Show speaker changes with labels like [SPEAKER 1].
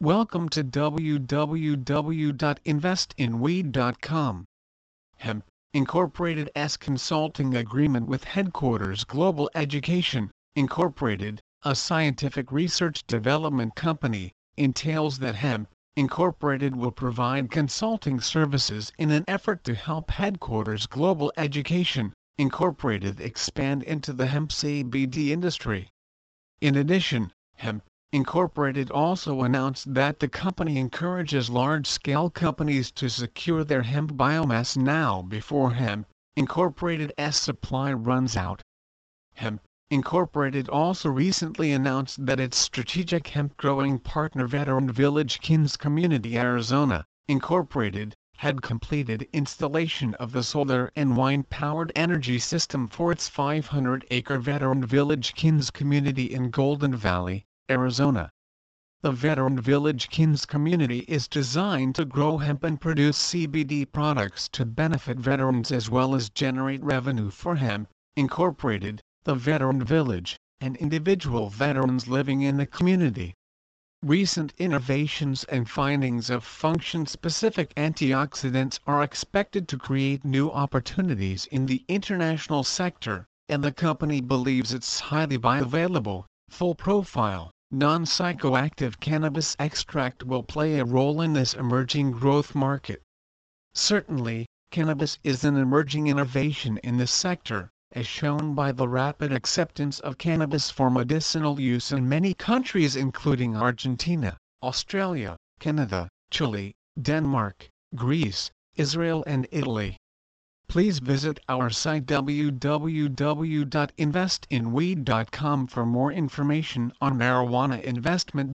[SPEAKER 1] Welcome to www.investinweed.com. Hemp Incorporated S consulting agreement with Headquarters Global Education Incorporated, a scientific research development company, entails that Hemp Incorporated will provide consulting services in an effort to help Headquarters Global Education Incorporated expand into the hemp CBD industry. In addition, Hemp Incorporated also announced that the company encourages large-scale companies to secure their hemp biomass now before Hemp Incorporated's supply runs out. Hemp Incorporated also recently announced that its strategic hemp growing partner Veteran Village Kins Community Arizona, Incorporated, had completed installation of the solar and wind-powered energy system for its 500-acre Veteran Village Kins community in Golden Valley, Arizona. The Veteran Village Kins community is designed to grow hemp and produce CBD products to benefit veterans as well as generate revenue for Hemp Incorporated, the Veteran Village, and individual veterans living in the community. Recent innovations and findings of function-specific antioxidants are expected to create new opportunities in the international sector, and the company believes its highly bioavailable, full-profile, non-psychoactive cannabis extract will play a role in this emerging growth market. Certainly, cannabis is an emerging innovation in this sector, as shown by the rapid acceptance of cannabis for medicinal use in many countries including Argentina, Australia, Canada, Chile, Denmark, Greece, Israel and Italy. Please visit our site www.investinweed.com for more information on marijuana investment